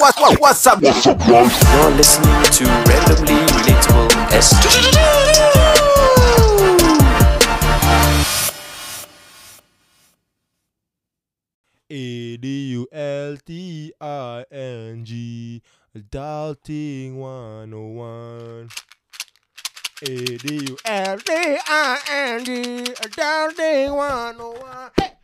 What, what, what's up? what's up You're listening to Randomly Relatable S. A D U L T I N G Adulting 101 A D U L T I N G Adulting 101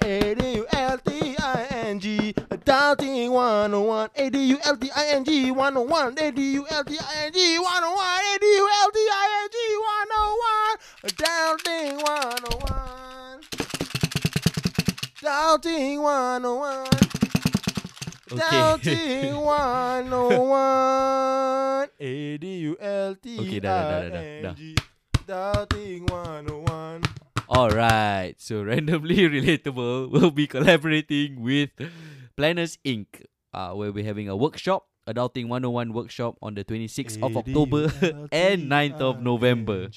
Hey, hey, hey, hey A D U L T I N G Adulting 101 A D U L T I N G 101 A D U L T I N G 101 A D U L T I N G 101 Adulting 101 Doubting 101. Doubting 101. A D U L T Okay. I N G. Doubting 101. Alright, so randomly relatable will be collaborating with Planners Inc. Uh, where we're having a workshop, Adulting 101 workshop on the 26th of October and 9th of November.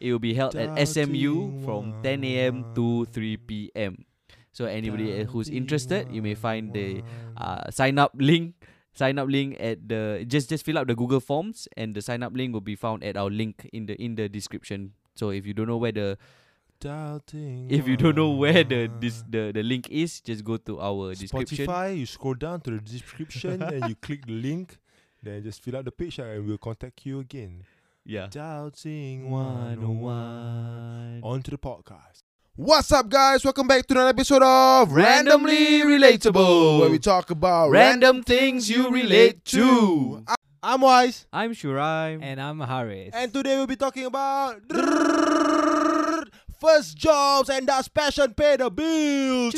It will be held at SMU from 10 a.m. to 3 p.m. So anybody who's interested, you may find the uh, sign up link. Sign up link at the just just fill out the Google Forms and the sign up link will be found at our link in the in the description. So if you don't know where the Doubting if you don't know where the this the, the link is, just go to our description. Spotify, you scroll down to the description and you click the link. Then just fill out the page and we'll contact you again. Yeah. Doubting 101. 101. On to the podcast. What's up, guys? Welcome back to another episode of Randomly Relatable. where we talk about Random things you relate to. I- I'm Wise, I'm Shuraim. And I'm Haris. and today we'll be talking about first jobs and does passion pay the bills?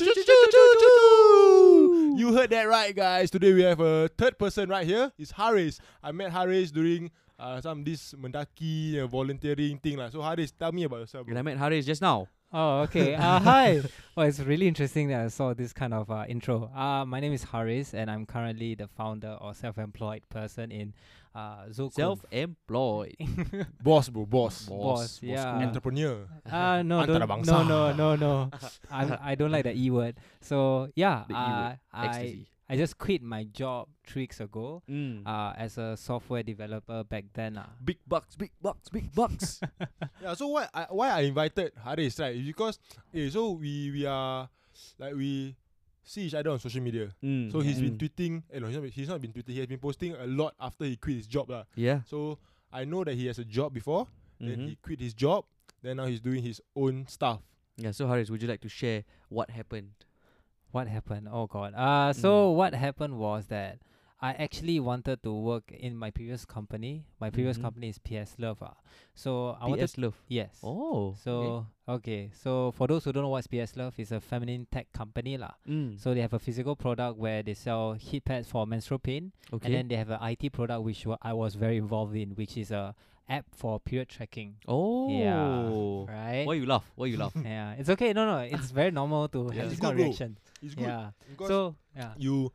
You heard that right, guys. Today we have a third person right here. It's Haris. I met Haris during uh, some this Mendaki uh, volunteering thing lah. So Haris, tell me about yourself. and. I met Haris just now. oh, okay. Uh, hi. Well, it's really interesting that I saw this kind of uh, intro. Uh, my name is Haris, and I'm currently the founder or self-employed person in uh, Zokum. Self-employed. Boss, bro, boss. Boss, yeah. Entrepreneur. Uh, no, don't, Antarabangsa. no, no, no, no. I I don't like the e word. So yeah, The E uh, word. I Ecstasy. I just quit my job three weeks ago. Mm. Uh, as a software developer back then. Uh. big bucks, big bucks, big bucks. Yeah, so why I, why I invited Haris, right? Because eh, so we we are like we see each other on social media. Mm. So he's been Mm. tweeting. Eh, no, he's not, been- he's not been tweeting. He has been posting a lot after he quit his job, lah. Yeah. So I know that he has a job before. Then Mhm. he quit his job. Then now he's doing his own stuff. Yeah. So Haris, would you like to share what happened? What happened? Oh god. Uh so what happened was that I actually wanted to work in my previous company. My previous Mhm. company is PS Love. ah. So I wanted PS Love. yes. Oh. So okay. So for those who don't know what's PS Love, is, it's a feminine tech company lah. okay. Mm. So they have a physical product where they sell heat pads for menstrual pain, okay. and then they have an IT product which wa- I was very involved in, which is a app for period tracking. oh. yeah, Right. Why you laugh? Why you laugh? yeah, it's okay. No, no, it's very normal to Yeah, have this kind of reaction. It's good. Yeah. Because So yeah. you like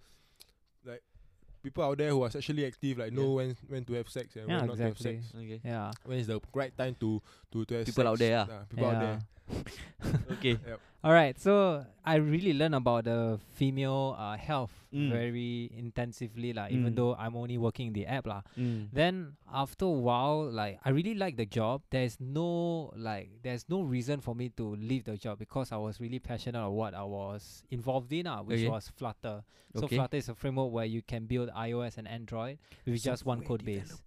people out there who are sexually active like know when when to have sex and Yeah, when not to have exactly. sex. okay. Yeah. When is the right time to to, to have People out sex. there, ah. Yeah, people out there. Okay. All right. So I really learned about the female uh, health Mm. very intensively. Even Mm. though I'm only working in the app, lah. Mm. Then after a while, like I really like the job. There's no like there's no reason for me to leave the job because I was really passionate of what I was involved in, uh, which Okay. was Flutter. So Okay. Flutter is a framework where you can build iOS and Android with just one code base.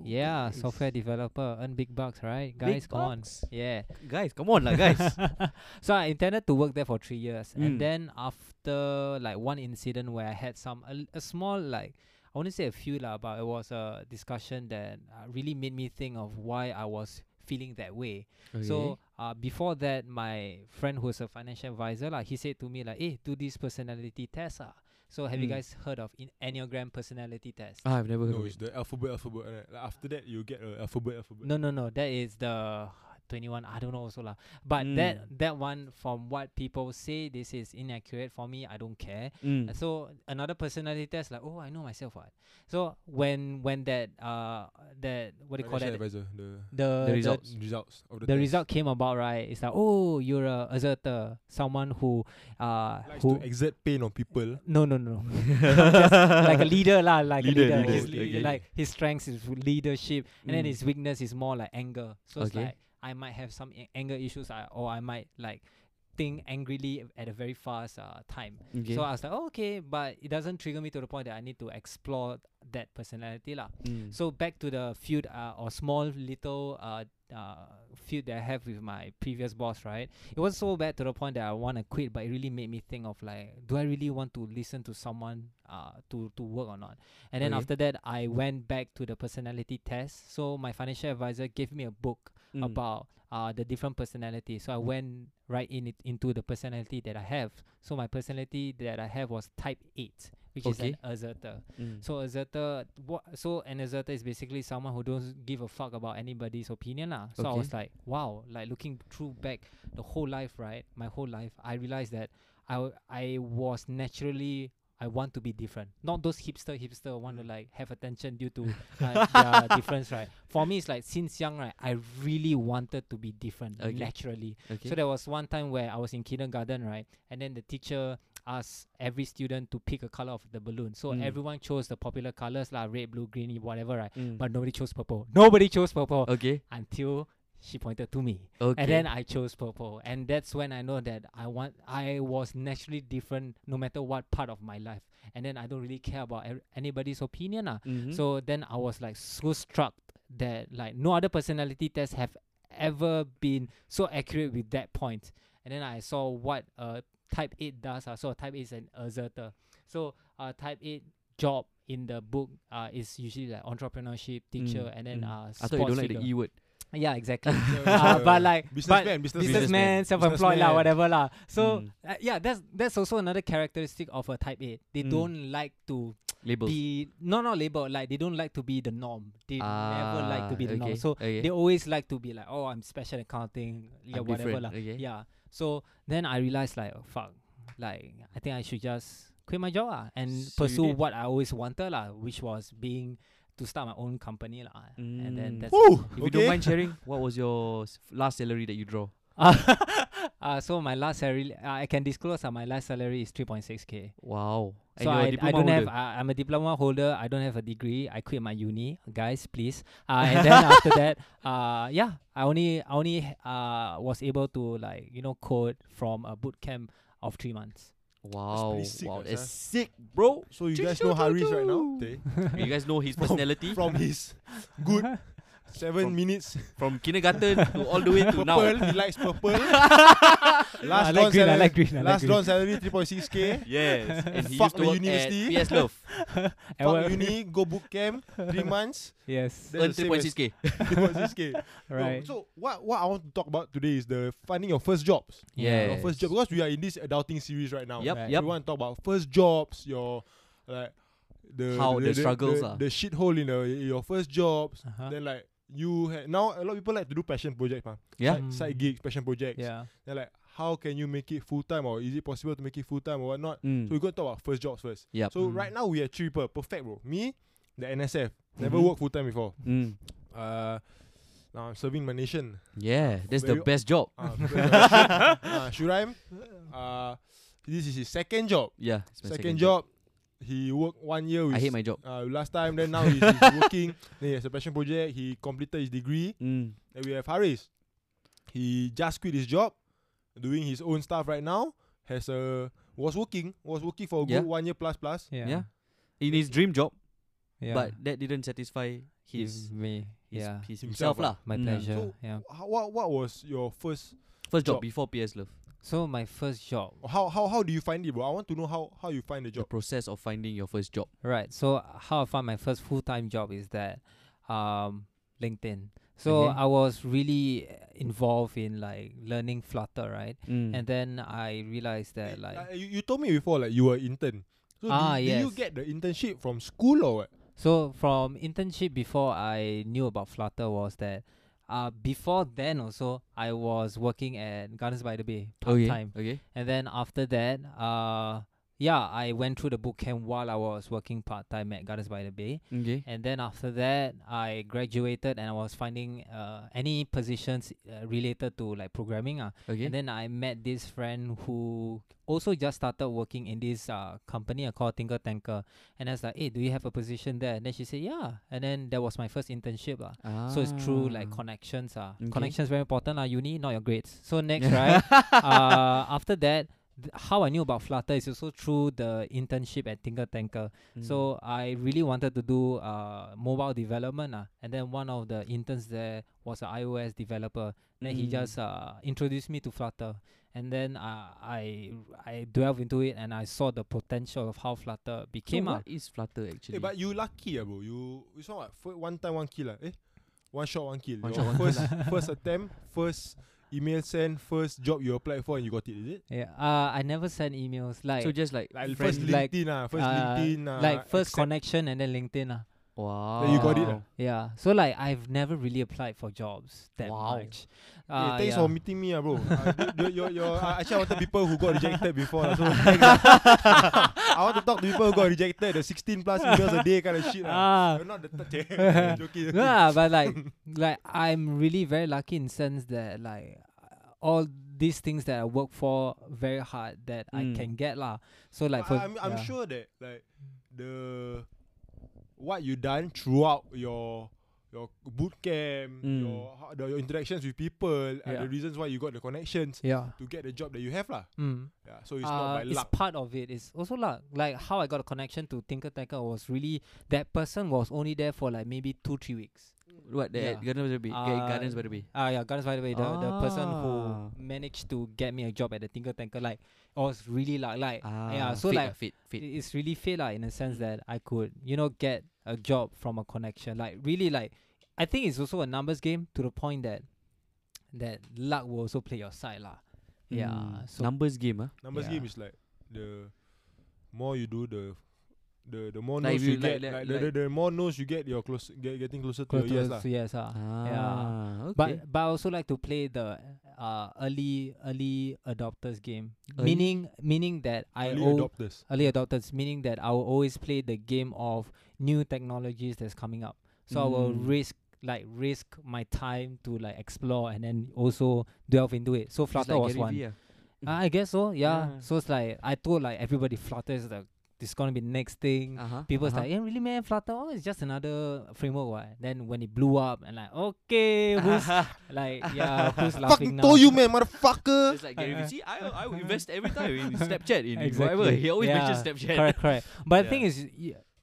Yeah, guys. software developer earn big bucks, right? Guys, come on. Yeah. Guys, come on, lah, guys. so I intended to work there for three years, Mm. and then after like one incident where I had some a small like I want to say a few lah, but it was a discussion that uh, really made me think of why I was feeling that way. So uh, before that, my friend who's a financial advisor lah, he said to me like, "Hey, do this personality test ah." So have you Mm. guys heard of in Enneagram personality test? Ah, I've never heard No, of it's it. the alphabet alphabet. Right? Like after that you get a alphabet alphabet. No, no, no. That is the 21. I don't know also lah. But Mm. that that one from what people say this is inaccurate for me. I don't care. Mm. So another personality test like oh I know myself what. So when when that uh that what do you call Financial that advisor, the the The results. results of the, the test. result came about right. It's like oh you're a asserter, someone who uh likes who to exert pain on people. no no no Just like a leader lah like Leader, a leader. leader, His, okay. Like his strengths is leadership, and then Mm. his weakness is more like anger. So it's Okay. like I might have some a- anger issues, I, or I might like think angrily at a very fast uh, time. Okay. So I was like, oh, okay, but it doesn't trigger me to the point that I need to explore that personality lah. Mm. So back to the feud uh, or small little uh, uh, feud that I have with my previous boss, right? It was so bad to the point that I want to quit, but it really made me think of like, do I really want to listen to someone uh, to to work or not? And then Okay. after that, I went back to the personality test. So my financial advisor gave me a book Mm. about uh, the different personalities. So I went right in it into the personality that I have. So my personality that I have was type eight, which is an asserter. Mm. So asserter, what? So an asserter is basically someone who don't give a fuck about anybody's opinion lah. So I was like, wow, like looking through back the whole life, right? My whole life, I realized that I w- I was naturally. I want to be different. Not those hipster hipster want to like have attention due to uh, their difference, right? For me, it's like since young, right? I really wanted to be different Okay. naturally. okay. So there was one time where I was in kindergarten, right? And then the teacher asked every student to pick a color of the balloon. So Mm. everyone chose the popular colors, like red, blue, green, whatever, right? Mm. But nobody chose purple. Nobody chose purple okay. until she pointed to me. Okay. And then I chose purple. And that's when I know that I want I was naturally different no matter what part of my life. And then I don't really care about er- anybody's opinion. ah. Mhm. So then I was like so struck that like no other personality tests have ever been so accurate with that point. And then I saw what uh type eight does. Uh, so type eight is an asserter. So uh type eight job in the book uh is usually like entrepreneurship, teacher, Mm, and then mm. uh I sports thought you don't like figure. the E word. Yeah, exactly. Uh, but like businessman, but businessman. businessman, self-employed lah, Businessman. whatever lah. So Mm. uh, yeah, that's that's also another characteristic of a type eight. They Mm. don't like to Labels. be no not label like they don't like to be the norm they never like to Ah, be the norm so okay. they always like to be like oh i'm special accounting yeah I'm whatever different, lah okay. yeah so then i realized like oh, fuck like i think i should just quit my job lah and So pursue what i always wanted lah which was being to start my own company lah and then Mm. that's Woo, If you don't mind sharing, what was your s- last salary that you draw? uh, so my last salary uh, i can disclose uh, my last salary is 3.6k Wow. So I, I don't have holder. I, I'm a diploma holder. I don't have a degree. I quit my uni, guys. Please. Uh, and then after that, uh, yeah, I only I only uh was able to like you know code from a boot camp of three months. Wow. pretty sick, wow. That's sia. sick, bro. So you guys know choo, Haris right now? you guys know his From- personality From his good seven From minutes from kindergarten to all the way to now. purple. He likes purple. I last like drawn green. I salary, like green. I like last green. drawn salary 3.6k. Yes. And he Fuck used to the work university. at PS Love. And Fuck what- uni, go boot camp, three months. Yes. Earn the same as 3.6k. 3.6k. Right. so what what I want to talk about today is the finding your first jobs. Yeah. Your first job because we are in this adulting series right now. Yep, Right. yep. We want to talk about first jobs, your like the How the struggles the, are. the shithole in the, your first jobs. Uh-huh. Then like you had now a lot of people like to do passion projects, man. Yeah. Side, side gigs, passion projects. Yeah. Then like how can you make it full time or is it possible to make it full time or whatnot? Mm. So we're gonna talk about first jobs first. Yep. So Mm. right now we are three people. Perfect bro. Me, the NSF. Never Mhm. worked full time before. Mm. Uh now I'm serving my nation. Yeah, that's the best job. Uh, uh, Shuraim, uh, this is his second job. Yeah. my Second, job. He worked one year with I hate my job. uh, last time. Then now he's, he's working. Then he has a passion project. He completed his degree. Mm. Then we have Haris. He just quit his job, doing his own stuff right now. Has a was working was working for a good Yeah. one year plus plus. Yeah. Yeah. In his dream job, Yeah. but that didn't satisfy his me. his, Yeah. his Himself himself, lah. lah. My Mm. pleasure. So- yeah. How, what what was your first? First job Job. before PS Love. So my first job. How how how do you find it, bro? I want to know how how you find the job. The process of finding your first job. Right. So how I found my first full time job is that um LinkedIn. So Okay. I was really uh, involved in like learning Flutter, right? Mm. And then I realized that Eh, like uh, you, you told me before like you were intern. So Ah, did, did you get the internship from school or what? so from internship before I knew about Flutter was that uh, before then also I was working at Gardens by the Bay part time, Okay. and then after that, uh, yeah, I went through the boot camp while I was working part time at Gardens by the Bay, Okay. and then after that, I graduated and I was finding uh, any positions uh, related to like programming. Uh. Okay. And then I met this friend who also just started working in this uh, company uh, called Tinker Tanker. And I was like, hey, do you have a position there? And then she said, yeah. And then that was my first internship. Uh. So it's through like Ah. connections. Uh. Okay. Connections very important. Uh, uni, not your grades. So next, right? uh, after that, th- how I knew about Flutter is also through the internship at Tinker Tanker. Mm. So I really wanted to do uh, mobile development. Uh. And then one of the interns there was an iOS developer. Then he Mm. just uh, introduced me to Flutter. And then uh, I I delved into it and I saw the potential of how Flutter so became. uh. what is Flutter actually? Hey, but you lucky, ah, bro. You you saw what? Fir- one time one kill, ah. Eh, one shot one kill. One shot, one first first attempt, first email send, first job you applied for, and you got it. Is it? yeah, uh, I never send emails. Like, so just like, Like friend- first like, LinkedIn, ah, first uh, LinkedIn, ah, like first accept- connection and then LinkedIn. Uh. Wow. You got it, ah. Yeah. So like I've never really applied for jobs that Wow. much. Hey, Uh, thanks yeah. for meeting me, ah, bro. uh, the- the- your, your, uh, actually, I wanted people who got rejected before. lah, so. I want to talk to people who got rejected, the 16 plus emails a day kind of shit. Ah. Ah. You're not the third. joking. yeah, but like, like I'm really very lucky in sense that like all these things that I work for very hard that I Mm. can get lah. So like I- for I'm, I'm yeah. sure that like the what you done throughout your your boot camp, Mm. your the, your interactions with people, Yeah. the reasons why you got the connections Yeah. to get the job that you have lah. Mm. Yeah, so it's uh, not by it's luck. part of it. It's also luck. Like how I got a connection to Tinker Tanker was really that person was only there for like maybe two three weeks. What the Yeah. at Gardens by the Bay? Uh, Gardens by the Bay. Ah yeah, Gardens by the way, the, the person Ah. who managed to get me a job at the Tinker Tanker, like it was really luck. Like yeah, Ah, so fate like ah, fate, fate. it's really fate lah in a sense that I could, you know, get a job from a connection. Like really like I think it's also a numbers game to the point that that luck will also play your side lah. Yeah. Mm. So numbers game, ah. Numbers yeah. game is like the more you do the the the more Like if you you get, like- like, like- the, the, the more no's you get, you're close, get, getting closer to close your yes to- lah. to yes ah. Ah, okay. But but I also like to play the uh early early adopters game. Early- Meaning meaning that I Early owe adopters. early adopters meaning that I will always play the game of new technologies that's coming up. So I will Mm. risk like risk my time to like explore and then also delve into it. So Flutter like was Gary one. Vee, ah. Uh, I guess so. Yeah. Yeah. So it's like I told like everybody Flutter is the this gonna be the next thing. Uh-huh, People's uh-huh. like, yeah, really man, Flutter, oh, it's just another framework. What? Then when it blew up and like, okay, who's like, yeah, who's laughing Fucking now? told you, man, motherfucker. It's like Gary Vee. See, I I will invest every time in Snapchat in Exactly. whatever. He always Yeah, mentions Snapchat. correct, correct. But the thing is,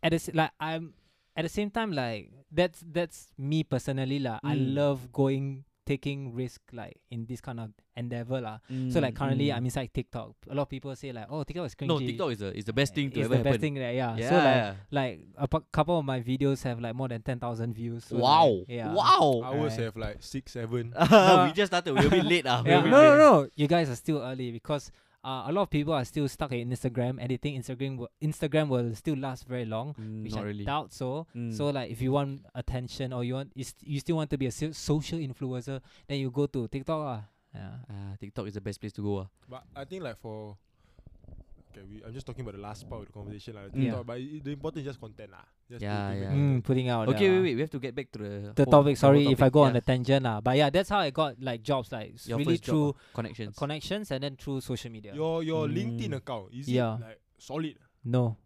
at the like I'm at the same time like that's that's me personally lah. I Mm. love going taking risk like in this kind of endeavor lah. So like Mm, currently mm. I'm inside TikTok. A lot of people say like, oh TikTok is cringy. No, TikTok is the is the best thing to It's ever the happen. best thing that yeah. Yeah. So like like a couple of my videos have like more than ten thousand views. So like, wow. yeah. Wow. Ours Right. have like six, seven. no, we just started. We're a bit late. We're Yeah, a bit no, no, late. no. You guys are still early because uh, a lot of people are still stuck in Instagram. And they think Instagram will, Instagram will still last very long, Mm, which not I really. doubt so. Mm. So like, if you want attention or you want, you, st- you still want to be a so- social influencer, then you go to TikTok ah. Yeah. Ah, TikTok is the best place to go. ah. But I think like for okay, we, I'm just talking about the last part of the conversation like Yeah. TikTok, but i- the important is just content lah. Just Yeah, to, to yeah. Mm, putting out. Okay, the, wait, wait. We have to get back to the The whole- topic. the Sorry if I topic. go on Yeah. a tangent lah. But yeah, that's how I got like jobs like Your really first job, through ah, connections. connections and then through social media. Your your LinkedIn Mm. account is Yeah. it like solid? no.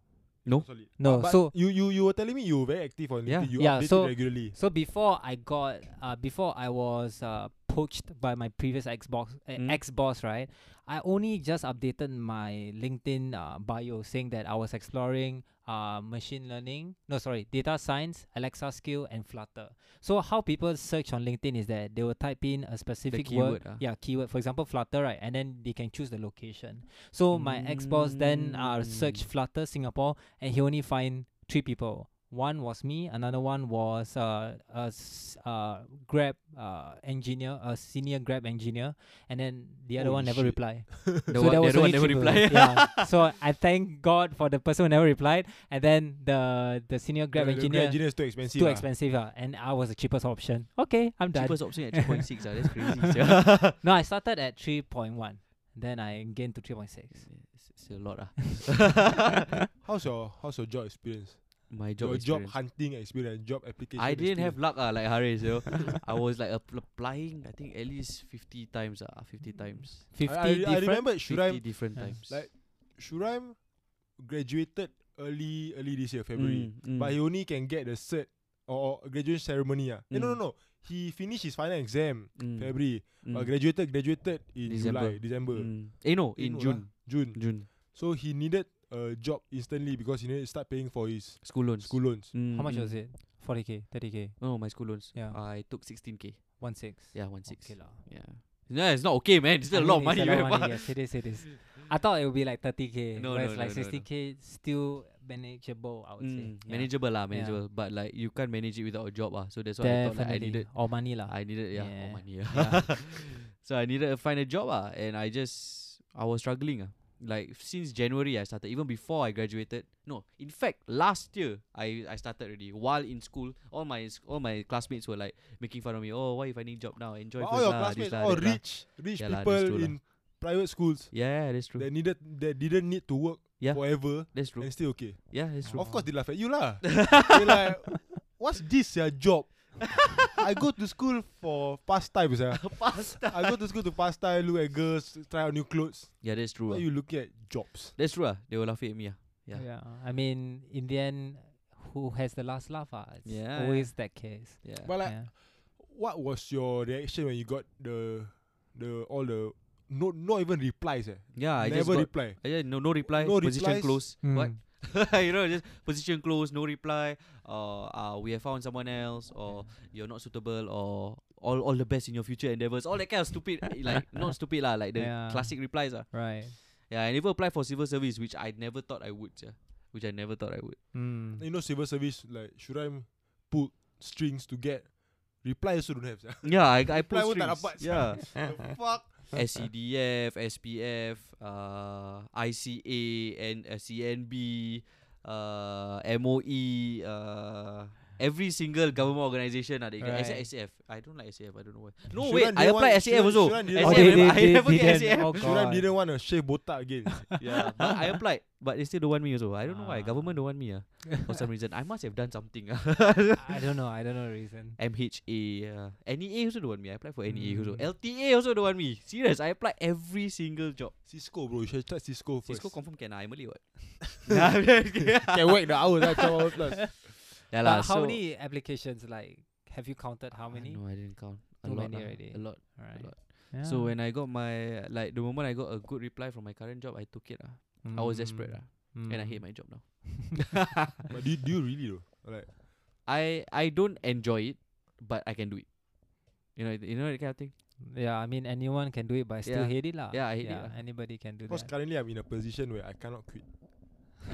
No? No, But, but so- you you you were telling me you were very active on Yeah. LinkedIn. You Yeah, update so- it regularly. So before I got, uh, before I was uh, poached by my previous Xbox uh, Mm. ex boss, right? I only just updated my LinkedIn uh, bio saying that I was exploring uh, machine learning. No, sorry, data science, Alexa skill, and Flutter. So how people search on LinkedIn is that they will type in a specific keyword, word, ah. yeah, keyword. For example, Flutter, right? And then they can choose the location. So my ex boss then uh, searched Mm. Flutter Singapore, and he only find three people. One was me. Another one was uh, a s- uh, Grab uh, engineer, a senior Grab engineer, and then the other one Holy never shit. reply. The so one, that the was other one only never cheaper. reply. yeah. So I thank God for the person who never replied, and then the the senior Grab The- the engineer. engineer is too expensive. too ah. expensive, uh, and I was the cheapest option. Okay, I'm done. Cheapest option at 3.6. ah, That's crazy. sia. No, I started at three point one, then I gained to three point six. it's, it's a lot. ah. How's your how's your job experience? My job your job hunting experience, job application. I didn't have luck ah, like Haris. You know? I was like app- applying, I think at least 50 times. ah, 50 times. Fifty I, I, I different. remember 50 Shuraim different Yeah. times. like Shuraim graduated early early this year February, Mm, mm. but he only can get the cert or, graduation ceremony. Ah, Eh, no no Mm. no. He finished his final exam Mm, February, mm, but graduated graduated in December. July December. mm. Eh no, Eh, in no June. lah, June. June. So he needed a job instantly because he needed to start paying for his School loans. school loans. Mm, How much mm. was it? Forty k, thirty k, No, my school loans. Yeah. I took 16k. one six. Yeah, one six. Okay lah. Yeah. No, it's not okay, man. It's still I a lot of money. it's a lot man, of but- money. Yes, it is. It is. I thought it would be like thirty k. No, but no, it's like no, no, no. sixty k, still manageable. I would say. Mm, Yeah. manageable lah, manageable. But like you can't manage it without a job ah. So that's why I thought like I Definitely. needed or money lah. I needed yeah, Yeah. more money. Yeah. Yeah. so I needed to find a job ah, and I just I was struggling ah. Like since January I started. Even before I graduated. No, in fact last year I I started already. While in school, all my all my classmates were like making fun of me. Oh, why you finding job now? Enjoy But all your this classmates, lah, all oh, lah." rich, rich Yeah people true in private schools Yeah, that's true. that needed that didn't need to work Yeah. forever that's true. and still okay. Yeah, that's true. Of course they laugh at you lah. they like, what's this your job? I go to school for pastimes. Yeah. Pasta. I go to school to pastime, look at girls, try out new clothes. Yeah, that's true. Why ah. you looking at jobs? That's true. ah. They were laughing at me. ah. Yeah. Yeah. I mean, in the end, who has the last laugh? Ah, it's Yeah, always that case. Yeah. But like, yeah. what was your reaction when you got the the all the no not even replies? Eh? yeah, I just Never got, reply. Just, no no reply. No position replies. close. What? You know, just position closed, no reply. Or uh, we have found someone else, or you're not suitable, or all all the best in your future endeavors. All that kind of stupid, like not stupid lah, like the Yeah. classic replies ah. Right. Yeah, I never applied for civil service, which I never thought I would. Yeah. Which I never thought I would. Mm. You know, civil service like should I pull strings to get reply also don't have. sia. Yeah, I I Reply put strings. Yeah. the fuck. SCDF, SPF, uh, ICA, and uh, CNB, uh, MOE, uh, every single government organisation. Uh, they get Right. SAF. I don't like SAF. I don't know why. No Shouldn't wait, I they want- applied SAF also. they SAF, Oh, they- I they- never they get didn't. SAF. Oh, Shuram God. didn't want to shave botak again. yeah, but I applied, but they still don't want me also. I don't know why. Ah. Government don't want me. Uh, for some reason, I must have done something. ah. I don't know. I don't know the reason. MHA, uh, NEA also don't want me. I applied for NEA also. Mm. LTA also don't want me. Serious, I applied every single job. Cisco bro, you should try Cisco first. Cisco confirm can. I Malay what? can whack the hours, lah, 12 hours plus. Yeah But lah. how so many applications? Like, have you counted how many? No, I didn't count. A Too lot many already. A lot. Right. lot. Yeah. So when I got my like the moment I got a good reply from my current job, I took it. ah. I was desperate Mm. ah, and I hate Mm. my job now. but do, you- do you really though? Like, I I don't enjoy it, but I can do it. You know, you know that kind of thing. Yeah, I mean anyone can do it, but I still Yeah. hate it lah. Yeah, I hate it yeah. Anybody can do it. because that. currently I'm in a position where I cannot quit.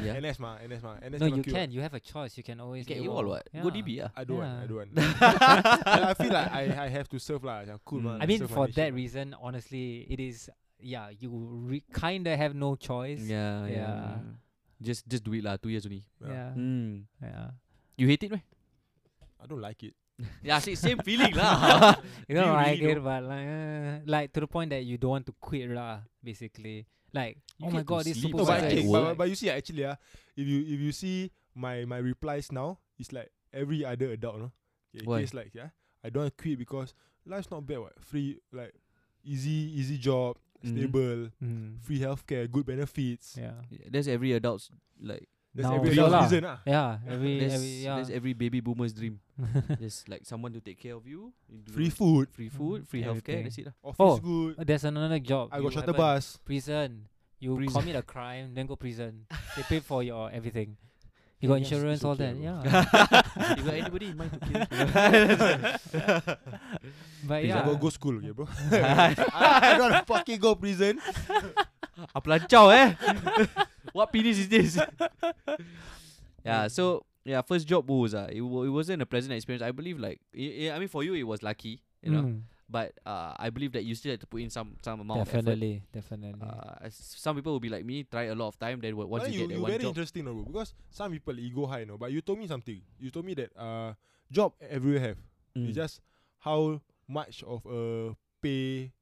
Yeah. NS ma, NS ma, NS No, you quit can. You have a choice. You can always Get AWOL. you all what? Go Yeah. DB ah. I don't want, I don't want. I, I feel like I, I have to serve lah. Macam cool Mm. man. I mean, for that lah. reason, honestly, it is. Yeah, you re- kind of have no choice. Yeah, yeah. Yeah. Just just do it lah. Two years only. Yeah. Hmm. Yeah. You hate it, meh? I don't like it. Yeah, see, same feeling lah. You Do don't you like really it, but like, uh, like to the point that you don't want to quit lah. Basically, like, You oh my god, this sleep No, but, okay, but, but, but you see actually ah, if you if you see my my replies now, it's like every other adult, no. Okay, Why? It's like yeah, I don't want quit because life's not bad. What free like easy easy job, Mhm. stable, Mm. free healthcare, good benefits. Yeah. Yeah, That's every adult's like. That's Now every yeah lah. reason ah. Yeah. Every. That's, every yeah. that's every baby boomer's dream. There's like someone to take care of you. Free food, free food, free healthcare. That's it lah. office Oh, good. There's another job. I you got shuttle bus. Prison. You Prison. commit a crime, then go prison. they pay for your everything. You got insurance, all that. Yeah. you got anybody in mind to kill? but Please, yeah. I got go school, okay, bro. I, don't fucking go prison. Apa lancau eh? What penis is this? yeah, so yeah, first job was uh, it, wa- it wasn't a pleasant experience. I believe like I, I mean for you it was lucky, you know. Mm, But uh, I believe that you still had to put in some some amount of effort. definitely, definitely. Uh, some people will be like me, try a lot of time. Then w- once But you, you, get that you one very job, interesting, no, bro, because some people ego high, no. But you told me something. You told me that uh, job everywhere have. mm, It's just how much of a pay,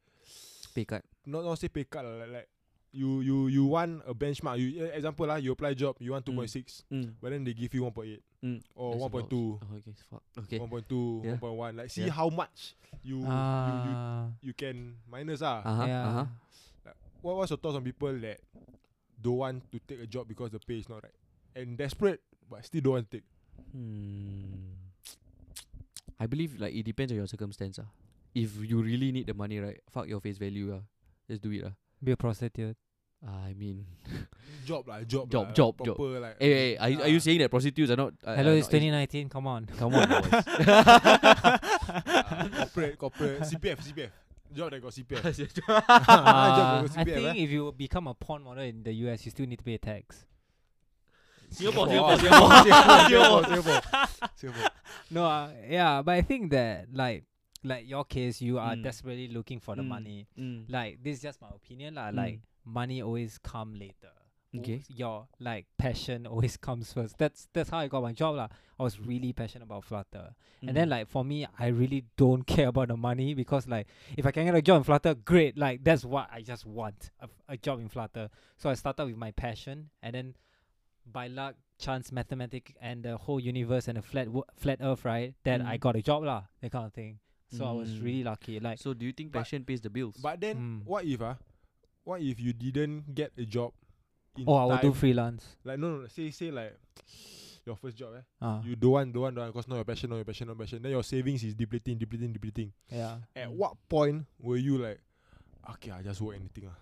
pay cut. not not say pay cut lah, like, like you you you want a benchmark. You eh, example lah, you apply job, you want two Mm. point six, Mm. but then they give you one point eight Mm. or That's one point about- two. Oh, okay, fuck. Okay. One point two, Yeah. one point one. Like see Yeah. how much you, you you Ah, you can minus ah. Uh huh. yeah. Uh huh. What what's your thoughts on people that don't want to take a job because the pay is not right and desperate but still don't want to take? Hmm. I believe like it depends on your circumstance. Ah. If you really need the money, right? Fuck your face value. Ah. Just do it. Ah. Be a prostitute. I mean, Job lah, job, Job, lah, job, job. Like, hey, hey, are, you- are you ah. saying that prostitutes are not? Uh, Hello, are it's not- 2019. Come on. Come on, boys. Ah, corporate, corporate, CPF, CPF. Job that got CPF. Uh, Job I got CPF, think eh? if you become a porn model in the US, you still need to pay tax. Singapore, Singapore, Singapore, Singapore, Singapore. Singapore, Singapore. No, uh, yeah, but I think that like like your case, you are Mm. desperately looking for the Mm. money. Mm. Like this is just my opinion, lah. Mm. Like money always come later. Okay. Your like passion always comes first. That's that's how I got my job, lah. I was really passionate about Flutter. And then Mm. like for me, I really don't care about the money because like if I can get a job in Flutter, great. Like that's what I just want a, a job in Flutter. So I started with my passion, and then by luck, chance, mathematics, and the whole universe and the flat wo- flat Earth, right? That I Mm. got a job lah. That kind of thing. So I was Mm. really lucky. Like So do you think passion pays the bills? But then, Mm. what if ah? What if you didn't get a job? In oh, I will do freelance. Like no, no, say say like your first job, eh? Uh, You don't want, don't want, don't want, cause not your passion, not your passion, not your passion. Then your savings is depleting, depleting, depleting. yeah. At what point were you like, okay, I just work anything ah?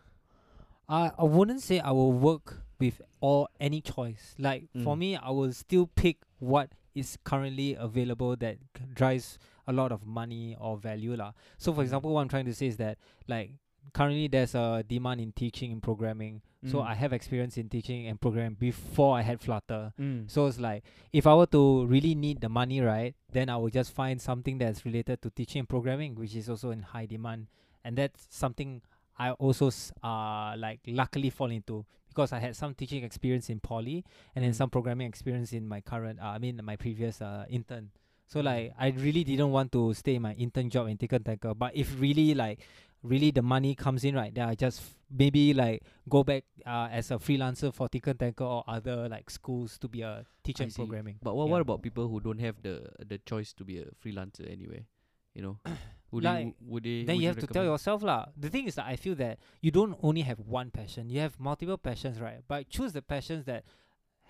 I I wouldn't say I will work with all any choice. Like for Mm. me, I will still pick what is currently available that drives a lot of money or value lah. So for Mm. example, what I'm trying to say is that like currently there's a demand in teaching and programming. So Mm. I have experience in teaching and programming before I had Flutter. Mm. So it's like if I were to really need the money, right, then I will just find something that's related to teaching and programming, which is also in high demand, and that's something I also s- uh like luckily fall into because I had some teaching experience in poly and then Mm. some programming experience in my current uh, I mean my previous uh intern. So Mm. like I really didn't want to stay in my intern job in Tinker Tanker, but if really like really the money comes in right, then I just f- maybe like go back uh, as a freelancer for Tinker Tanker or other like schools to be a teacher I in see. programming. But what, Yeah. what about people who don't have the the choice to be a freelancer anyway? You know, would Like, they, would they? then would you have to tell yourself lah. The thing is that I feel that you don't only have one passion. You have multiple passions, right? But choose the passions that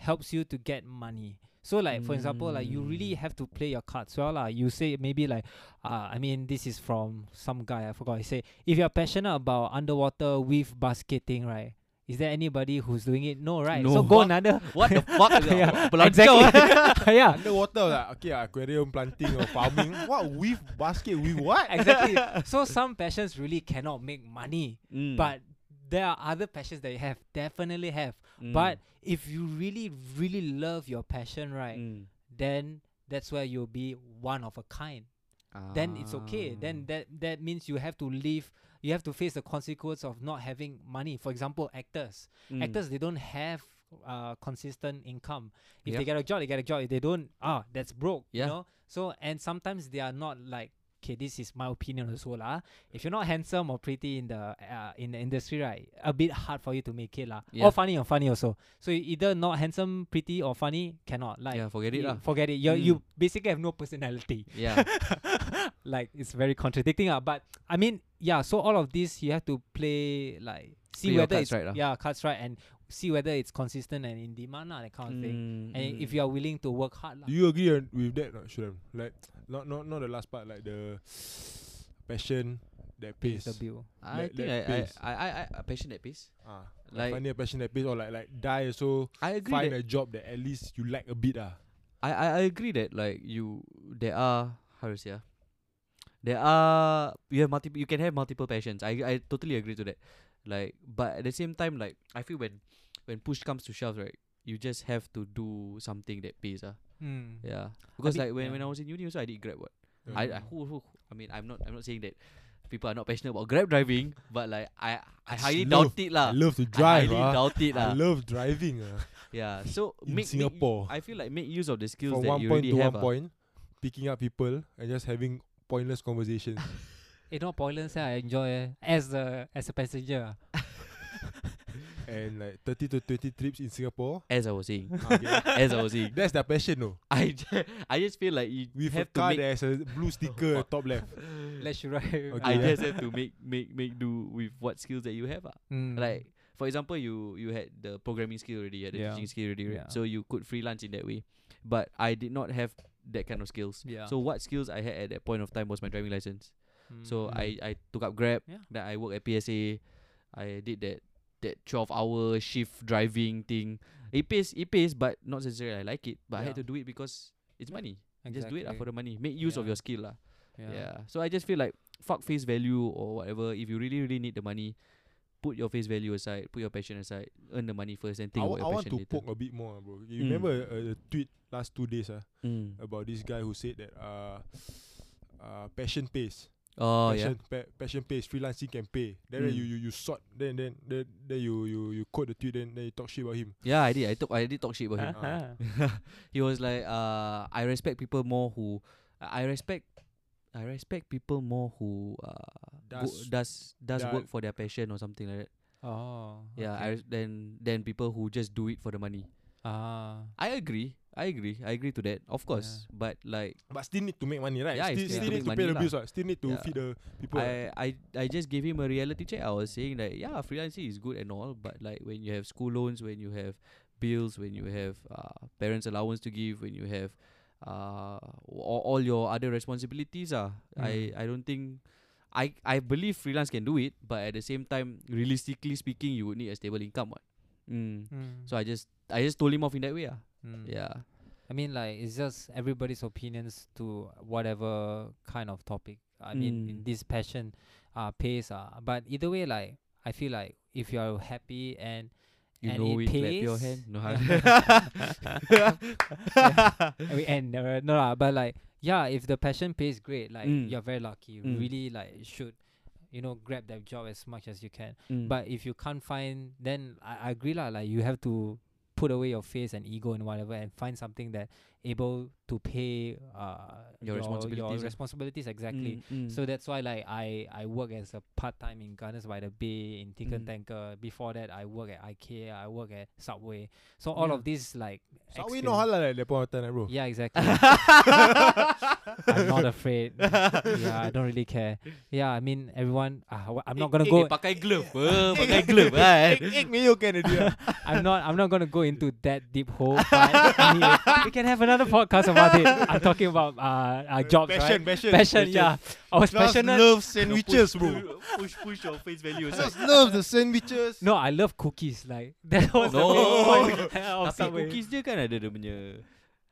helps you to get money. So like for example, like you really Mm. have to play your cards well lah. You say maybe like, uh, I mean this is from some guy I forgot. He say if you're passionate about underwater with basketing, right? Is there anybody who's doing it? No, right? No. So go What? another. What the fuck? is that? yeah, Belajar, exactly. yeah, Underwater, like, okay, aquarium planting or farming. what with basket with what? exactly. So some passions really cannot make money. Mm. but there are other passions that you have definitely have Mm. but if you really really love your passion right Mm. then that's where you'll be one of a kind then it's okay then Ah. that that means you have to live you have to face the consequence of not having money for example actors Mm. actors they don't have uh consistent income if Yep. they get a job they get a job if they don't ah that's broke Yeah. you know so and sometimes they are not like okay this is my opinion also lah if you're not handsome or pretty in the uh, in the industry right a bit hard for you to make it lah Yeah. or funny or funny also so you either not handsome pretty or funny cannot like yeah, forget it you- lah. forget it you Mm. you basically have no personality Yeah. like it's very contradicting ah. But I mean, yeah. So all of this you have to play like see Play whether cards it's right lah. yeah cards right and see whether it's consistent and in demand lah, that kind of thing. Mm, And if mm. you are willing to work hard lah. Do you agree on- with that? Not sure. Like not not not the last part. Like the passion that pays. pays the bill. I let- think let I, I, pace. I, I, I, a passion that pays. Ah, like, Like- finding a passion that pays, or like like die so I agree find a job that at least you like a bit. Ah, I, I, I agree that like you there are how to say ah, there are you have multiple you can have multiple passions. I I totally agree to that. Like but at the same time like I feel when when push comes to shove right, you just have to do something that pays ah. Mm. Yeah, because did- like when, yeah. when I was in uni, also I did Grab. What Yeah. I, I who, who I mean I'm not I'm not saying that people are not passionate about Grab driving, but like I I highly love- doubt it I lah. love to I drive. highly ah. doubt it I lah. love driving. ah. Yeah, so In make, make I feel like make use of the skills that you have. From that one you point to have. one ah. point, picking up people and just having pointless conversations. Eh, not pointless. eh, I enjoy eh. as the as a passenger. And like 30 to 20 trips in Singapore. As I was saying, Okay. as I was saying, That's their passion, no. I, ju- I just feel like you With a have to car make that has a blue sticker at top left. Let's right. Okay. I Yeah. just have to make make make do with what skills that you have. ah. Mm. Like for example, you you had the programming skill already, you had the Yeah. teaching skill already, right? Yeah. so you could freelance in that way. But I did not have that kind of skills. Yeah. So what skills I had at that point of time was my driving license. So Mm. I I took up Grab. Yeah. Then I worked at PSA. I did that that twelve hour shift driving thing. It pays it pays, but not necessarily I like it. But I had Yeah. to do it because it's money. Just do it lah Exactly. for the money. Make use of Yeah. your skill lah. yeah. Yeah. So I just feel like fuck face value or whatever. If you really really need the money, put your face value aside, put your passion aside, earn the money first, and think I, about wa- I your want passion to later. poke a bit more, bro. You Mm. remember a, a tweet last two days uh, Mm. about this guy who said that uh, uh, passion pays. Oh passion, pa- passion pays. Freelancing can pay. Then, then Mm. you you you sort. Then then then, then you you you quote the tweet. Then then you talk shit about him. yeah. Yeah, I did. I talk. I did talk shit about him. Uh-huh. he was like, uh, I respect people more who, I respect, I respect people more who uh go, Does- does does that- work for their passion or something like that. Oh. Yeah, I okay. res- then then people who just do it for the money. Ah. I agree. I agree. I agree to that. Of course, but like But still need to make money, right? Yeah, still, still still need to pay the lah. bills. Right? Still need to Yeah. feed the people. right? I, I I just gave him a reality check. I was saying that yeah, freelancing is good and all, but like when you have school loans, when you have bills, when you have uh, parents' allowance to give, when you have uh all, all your other responsibilities, uh, I Mm. I don't think. I, I believe freelance can do it, but at the same time, realistically speaking, you would need a stable income. What? Mm. Mm. So I just I just told him off in that way. Uh. Mm. Yeah. I mean, like it's just everybody's opinions to whatever kind of topic. I mean, Mm. this passion, uh, pays. Uh, but either way, like I feel like if you are happy and You and know it clap your pays. hand. No, I mean, and uh, no lah, but like yeah, if the passion pays, great. Like Mm. you're very lucky. Mm. Really, like should you know grab that job as much as you can. Mm. But if you can't find, then I, I agree lah. Like you have to put away your face and ego and whatever, and find something that able to pay uh Your responsibilities, Your responsibilities exactly. Mm, mm. So that's why like I I work as a part time in Gardens by the Bay in Tinker Mm. Tanker. Before that I work at IKEA. I work at Subway. So all Yeah. of this like So we experience- know halal at that point of time, right, bro. Yeah, exactly. I'm not afraid. yeah, I don't really care. Yeah, I mean everyone. Uh, I'm not gonna Eh, go. eh, pakai glove, eh, pakai glove kan. Egg, egg mayo can. I'm not. I'm not gonna go into that deep hole. But anyway, we can have another podcast about it. I'm talking about uh, uh jobs, Passion, right? passion, Passion, yeah. I was passionate. love sandwiches, bro. Push, push your face value Just love the sandwiches. No, I love cookies. Like that was the No. main point Tapi cookies dia kan ada dia punya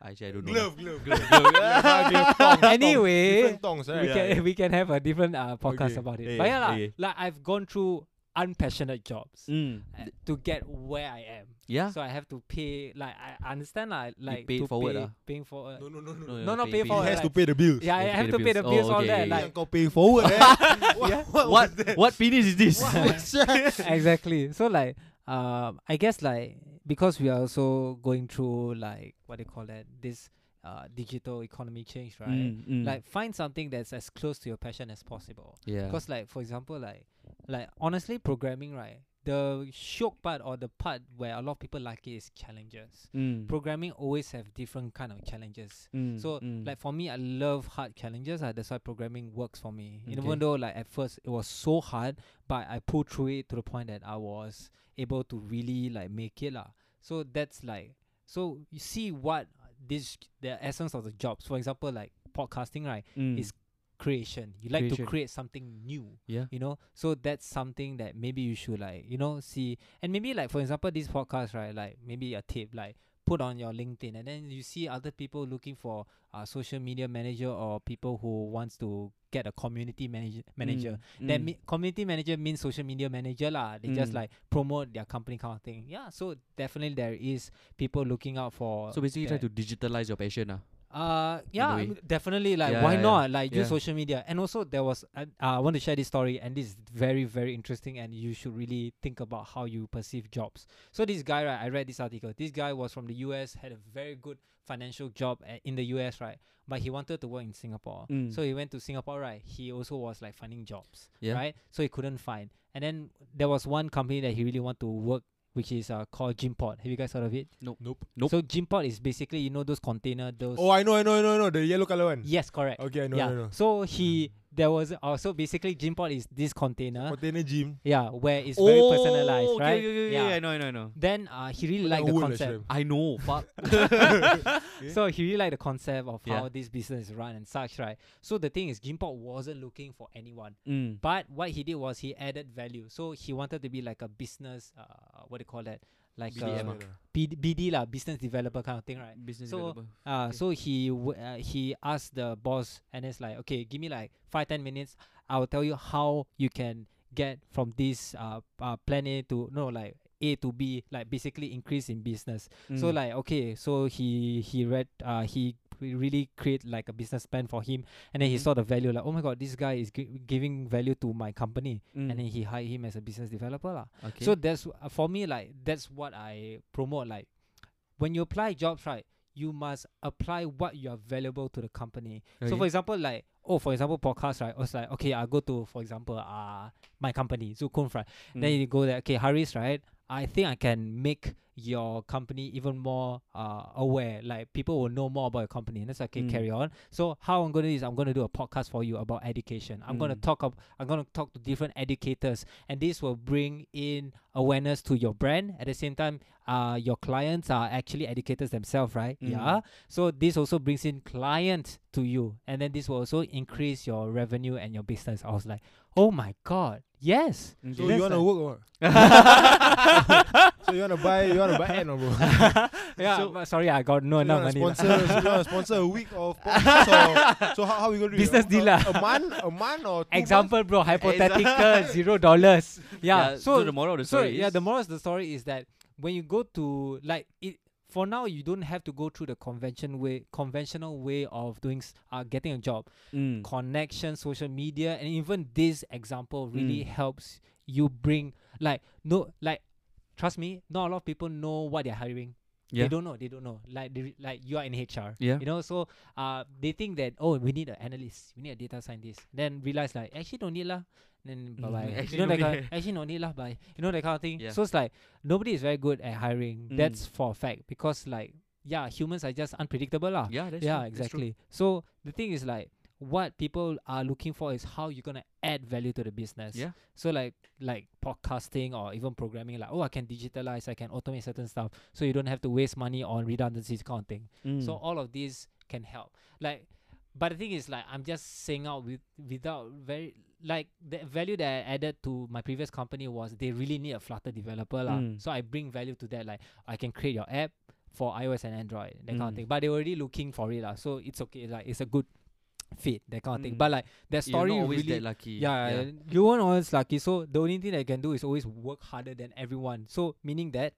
Actually, I don't know. Glove, glove, Glove, glove. Anyway, tongs, right? we Yeah, can yeah. we can have a different uh, podcast Okay. about it. Yeah, but yeah, lah, okay. like I've gone through unpassionate jobs Mm. uh, to get where I am. Yeah. So I have to pay. Like I understand, lah. Like pay to forward pay, lah. paying forward. No, no, no, no. No, No, no, no pay He forward, has to pay the bills. Yeah, I have to pay the bills. bills, Oh, all that. okay, Like Yang kau pay forward, eh? Yeah. What what penis is this? exactly. So like, um, I guess like because we are also going through like what they call that this uh digital economy change, right? Mm, mm. Like find something that's as close to your passion as possible. yeah. Because like for example, like like honestly, programming, right? The shock part or the part where a lot of people like it is challenges. Mm, Programming always have different kind of challenges. mm, So mm. like for me, I love hard challenges. Uh, that's why programming works for me. Okay. Even though like at first it was so hard, but I pulled through it to the point that I was able to really like make it lah. So that's like so you see what this the essence of the jobs. For example, like podcasting, right? Mm. is creation. You like to create something new yeah. you know so that's something that maybe you should like you know see and maybe like for example this podcast right like maybe a tip like put on your LinkedIn, and then you see other people looking for a social media manager or people who wants to get a community manager. Manager. Mm, That mm. me- community manager means social media manager lah. They just Mm. like promote their company kind of thing. Yeah, so definitely there is people looking out for. So basically, try to digitalize your passion, ah. Uh, yeah. I mean, definitely. Like, Yeah, why yeah, not? Like, use yeah. social media. And also, there was. Uh, I want to share this story, and this is very, very interesting. And you should really think about how you perceive jobs. So this guy, right? I read this article. This guy was from the U.S. had a very good financial job a- in the U.S. Right, but he wanted to work in Singapore. Mm. So he went to Singapore. Right. He also was like finding jobs. Right. So he couldn't find. And then there was one company that he really want to work, which is uh, called Gympod. Have you guys heard of it? Nope. Nope. So Gympod is basically you know those container those. Oh, I know, I know, I know, I know. The yellow color one. Yes, correct. Okay, I know, yeah. I know. So he there was also so basically Gympod is this container. Container gym. yeah, where it's very personalized, Oh, okay, right? okay, okay, yeah. okay, I know, I know, I know. Then uh, he really Like liked the concept. actually. I know. Fuck. So he really liked the concept of Yeah. how this business is run and such, right? So the thing is, Gympod wasn't looking for anyone, mm. but what he did was he added value. So he wanted to be like a business, uh, what do you call that? Like BDM a ah. BD, BD lah, business developer kind of thing, right? Business So, developer. Uh, Okay. so he w- uh, he asked the boss, and it's like, okay, give me like five ten minutes. I will tell you how you can get from this uh, uh plan A to no like A to B, like basically increase in business. So Mm. like okay, so he he read uh he we really create like a business plan for him, and then he Mhm. saw the value like oh my god, this guy is gi- giving value to my company, Mm. and then he hired him as a business developer okay. So that's uh, for me like that's what I promote like when you apply jobs right you must apply what you are valuable to the company. So for example like oh for example podcast right I was like okay I go to for example uh my company Zukunf right then Mm. you go there okay Haris right I think I can make your company even more uh aware. Like people will know more about your company. And that's okay Mm. carry on. So how I'm gonna do is I'm gonna do a podcast for you about education. I'm gonna Mm. talk up I'm gonna talk to different educators. And this will bring in awareness to your brand. At the same time uh your clients are actually educators themselves right? Mm. yeah. So this also brings in clients to you. And then this will also increase your revenue and your business. I was like oh my god. Yes. So Okay. you wanna like- work or what? so you wanna buy you wanna buy ad or bro? yeah So- but sorry I got no so you enough wanna money sponsor so you wanna sponsor a week of podcast or so how, how we gonna do Business it? deal a, lah. a month a month or two example bro hypothetical zero dollars yeah, so, the moral of the so story yeah is the moral of the story is that when you go to like it for now you don't have to go through the convention way conventional way of doing s- uh, getting a job Mm. connection social media and even this example really Mm. helps you bring like no like trust me not a lot of people know what they're hiring Yeah. they don't know they don't know like they, like you are in hr Yeah. you know so uh they think that oh we need an analyst we need a data scientist then realize like actually don't need lah then bye bye Mhm. Actually you know that kind need. actually no need lah bye you know that kind of thing Yeah. so it's like nobody is very good at hiring Mm. that's for a fact because like yeah humans are just unpredictable lah Yeah, that's yeah true, that's exactly so the thing is like what people are looking for is how you're gonna add value to the business Yeah. so like like podcasting or even programming like oh i can digitalize i can automate certain stuff so you don't have to waste money on redundancies kind of thing so Mm. all of these can help like but the thing is like i'm just saying out with without very like the value that i added to my previous company was they really need a flutter developer. Mm. so i bring value to that like i can create your app for ios and android that kind of Mm. thing but they were already looking for it lah. so it's okay like it's a good fit that kind of thing Mm. but like that story really that lucky. yeah, you weren't always lucky. So the only thing that you can do is always work harder than everyone. So meaning that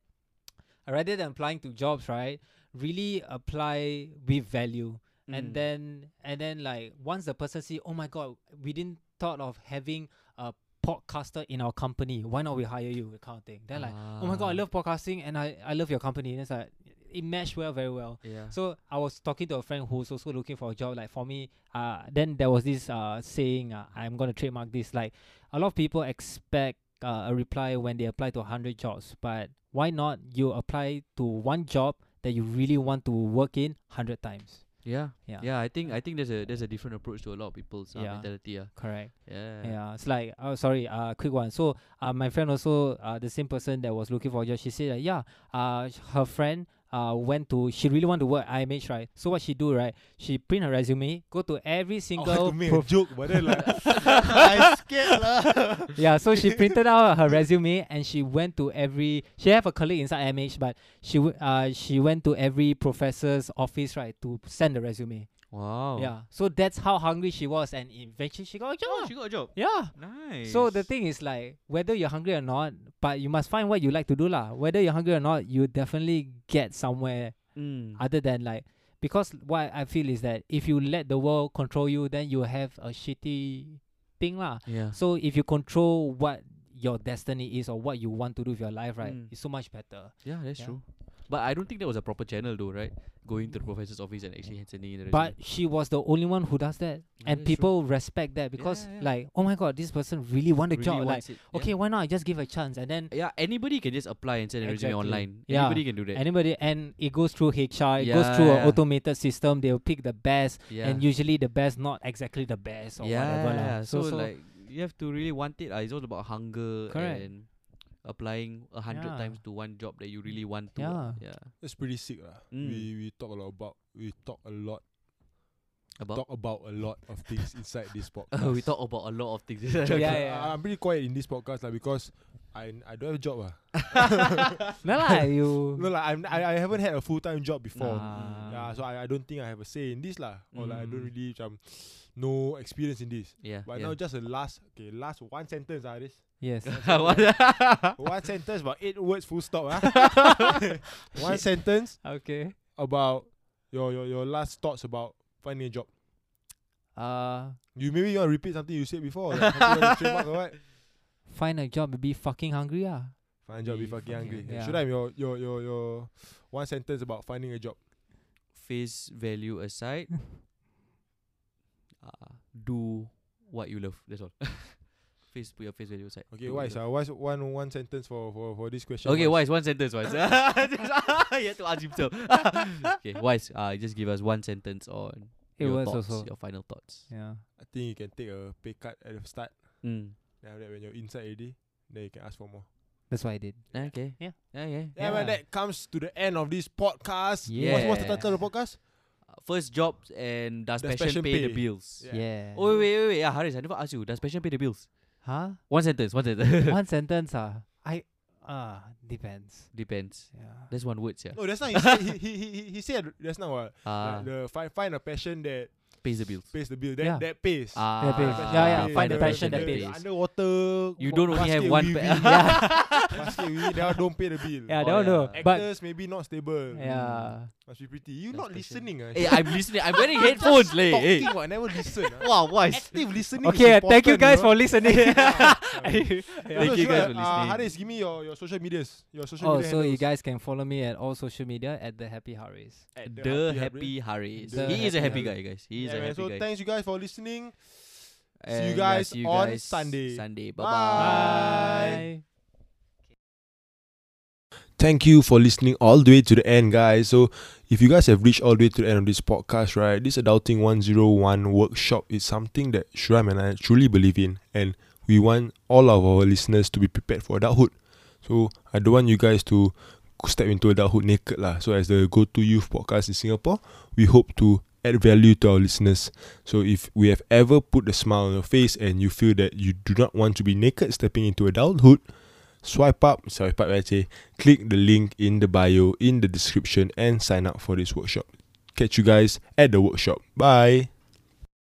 rather than applying to jobs, right, really apply with value. Mm. And then and then like once the person see, oh my god, we didn't thought of having a podcaster in our company. Why not we hire you? That kind of thing. They're like, oh my god, I Ah. love podcasting and I, I love your company. And it's like it meshed well, very well. Yeah. So I was talking to a friend who's also looking for a job. Like for me, uh, then there was this uh saying, uh, I'm gonna trademark this. Like a lot of people expect uh, a reply when they apply to hundred jobs, but why not you apply to one job that you really want to work in hundred times? yeah. Yeah. Yeah, I think I think there's a there's a different approach to a lot of people's uh, Yeah. mentality. Yeah. Correct. Yeah. Yeah, it's like oh sorry, uh quick one. So uh my friend also uh the same person that was looking for a job, she said that yeah, uh her friend uh went to she really want to work at IMH right. So what she do right? She print her resume, go to every I single to make prof- a joke, but then like I scared lah. yeah, so she printed out her resume and she went to every. She have a colleague inside MH, but she w- uh she went to every professor's office right to send the resume. Wow. Yeah, so that's how hungry she was, and eventually she got a job. Oh, she got a job. yeah. Nice. So the thing is like whether you're hungry or not, but you must find what you like to do lah. Whether you're hungry or not, you definitely get somewhere Mm. other than like because what I feel is that if you let the world control you, then you have a shitty thing lah. Yeah. So if you control what your destiny is or what you want to do with your life, right, Mm. it's so much better. Yeah, that's Yeah. true. But I don't think that was a proper channel though, right? Going to the professor's office and actually sending in the But she was the only one who does that, Yeah, and that's true. people respect that because yeah. like, oh my god, this person really want the Really job. Like, it, yeah. okay, why not? I just give a chance, and then Yeah, anybody can just apply and send a resume online. Yeah. Anybody can do that. anybody, and it goes through HR, it goes through Yeah, an automated system. They'll pick the best, yeah. and usually the best not exactly the best or yeah, whatever. yeah. So, So, so like you have to really want it. Uh, it's all about hunger Correct. and applying a hundred Yeah. times to one job that you really want to. Yeah. yeah. That's pretty sick lah. Mm. We we talk a lot about we talk a lot About talk about a lot of things inside this podcast. Uh, we talk about a lot of things. Yeah, yeah. I, I'm pretty quiet in this podcast lah because I I don't have a job lah. no lah, you. No like I'm I, I haven't had a full time job before. Nah. Yeah, so I, I don't think I have a say in this lah. Or like I don't Mm. really um, no experience in this. yeah. But yeah. now just a last okay, last one sentence ah this. Yes. One sentence about eight words full stop ah. one sentence okay. about your, your your last thoughts about finding a job. Uh, You maybe you want to repeat something you said before, or like something you want to trademark or what? find a job, be fucking hungry ah. Find a job, be Be fucking fucking hungry. hungry. Yeah. Should I have your your your your one sentence about finding a job? Face value aside, uh, do what you love. That's all. Face put your face value aside. Okay, do what wise. Uh, love. wise one one sentence for for for this question. Okay, wise. One sentence, wise. he had to ask himself. okay, wise. Uh, just give us one sentence on It your thoughts, also. your final thoughts. Yeah. I think you can take a pay cut at the start. Mm. Then after that, when you're inside already, then you can ask for more. That's what I did. Okay. Yeah. Okay. Yeah, man, Yeah. that comes to the end of this podcast. Yeah. What's, what's the title of the podcast? Uh, First jobs and does, Does passion, passion pay, the bills? Yeah. Yeah. Oh wait, wait, wait, wait. Yeah, Haris, I never asked you. Does passion pay the bills? Huh? One sentence. One sentence. One sentence ah. I ah depends. Depends. Yeah. That's one word, yeah. No, that's not. He said, he, he, he, he said that's not what. Ah, Like the find find a passion that pays the bills. pays the bill. That Yeah. that pays. Ah, That pays. Passion Yeah, yeah, pays. find the The- passion that the- the pays. Underwater. You don't only have one weaving. pa- yeah. basket weaving, they don't pay the bill. yeah, Oh, that one no. yeah. But Actors maybe not stable. yeah. Must be pretty. You That's not passion. listening, ah. Hey, I'm listening. I'm wearing headphones, leh. Hey. Talking what? Never listen. ah. Wow, wise. Active listening. Okay, is thank you important, guys know? for listening. Thank you guys for Uh, listening. Haris, give me your, your social medias. Your social oh, so you guys can follow me at all social media at the Happy Harris. At The happy Harris. The He is a Happy happy guy, guys. He is Yeah, man, so guy. thanks you guys for listening. see you And, yeah, guys see you on guys Sunday. Sunday. Bye. Bye-bye. Thank you for listening all the way to the end, guys. So, if you guys have reached all the way to the end of this podcast, right, this Adulting 101 workshop is something that Shram and I truly believe in, and we want all of our listeners to be prepared for adulthood. So, I don't want you guys to step into adulthood naked, lah. So, as the go to youth podcast in Singapore, we hope to add value to our listeners. So, if we have ever put a smile on your face and you feel that you do not want to be naked stepping into adulthood, swipe up, swipe up actually, click the link in the bio in the description and sign up for this workshop. Catch you guys at the workshop. Bye.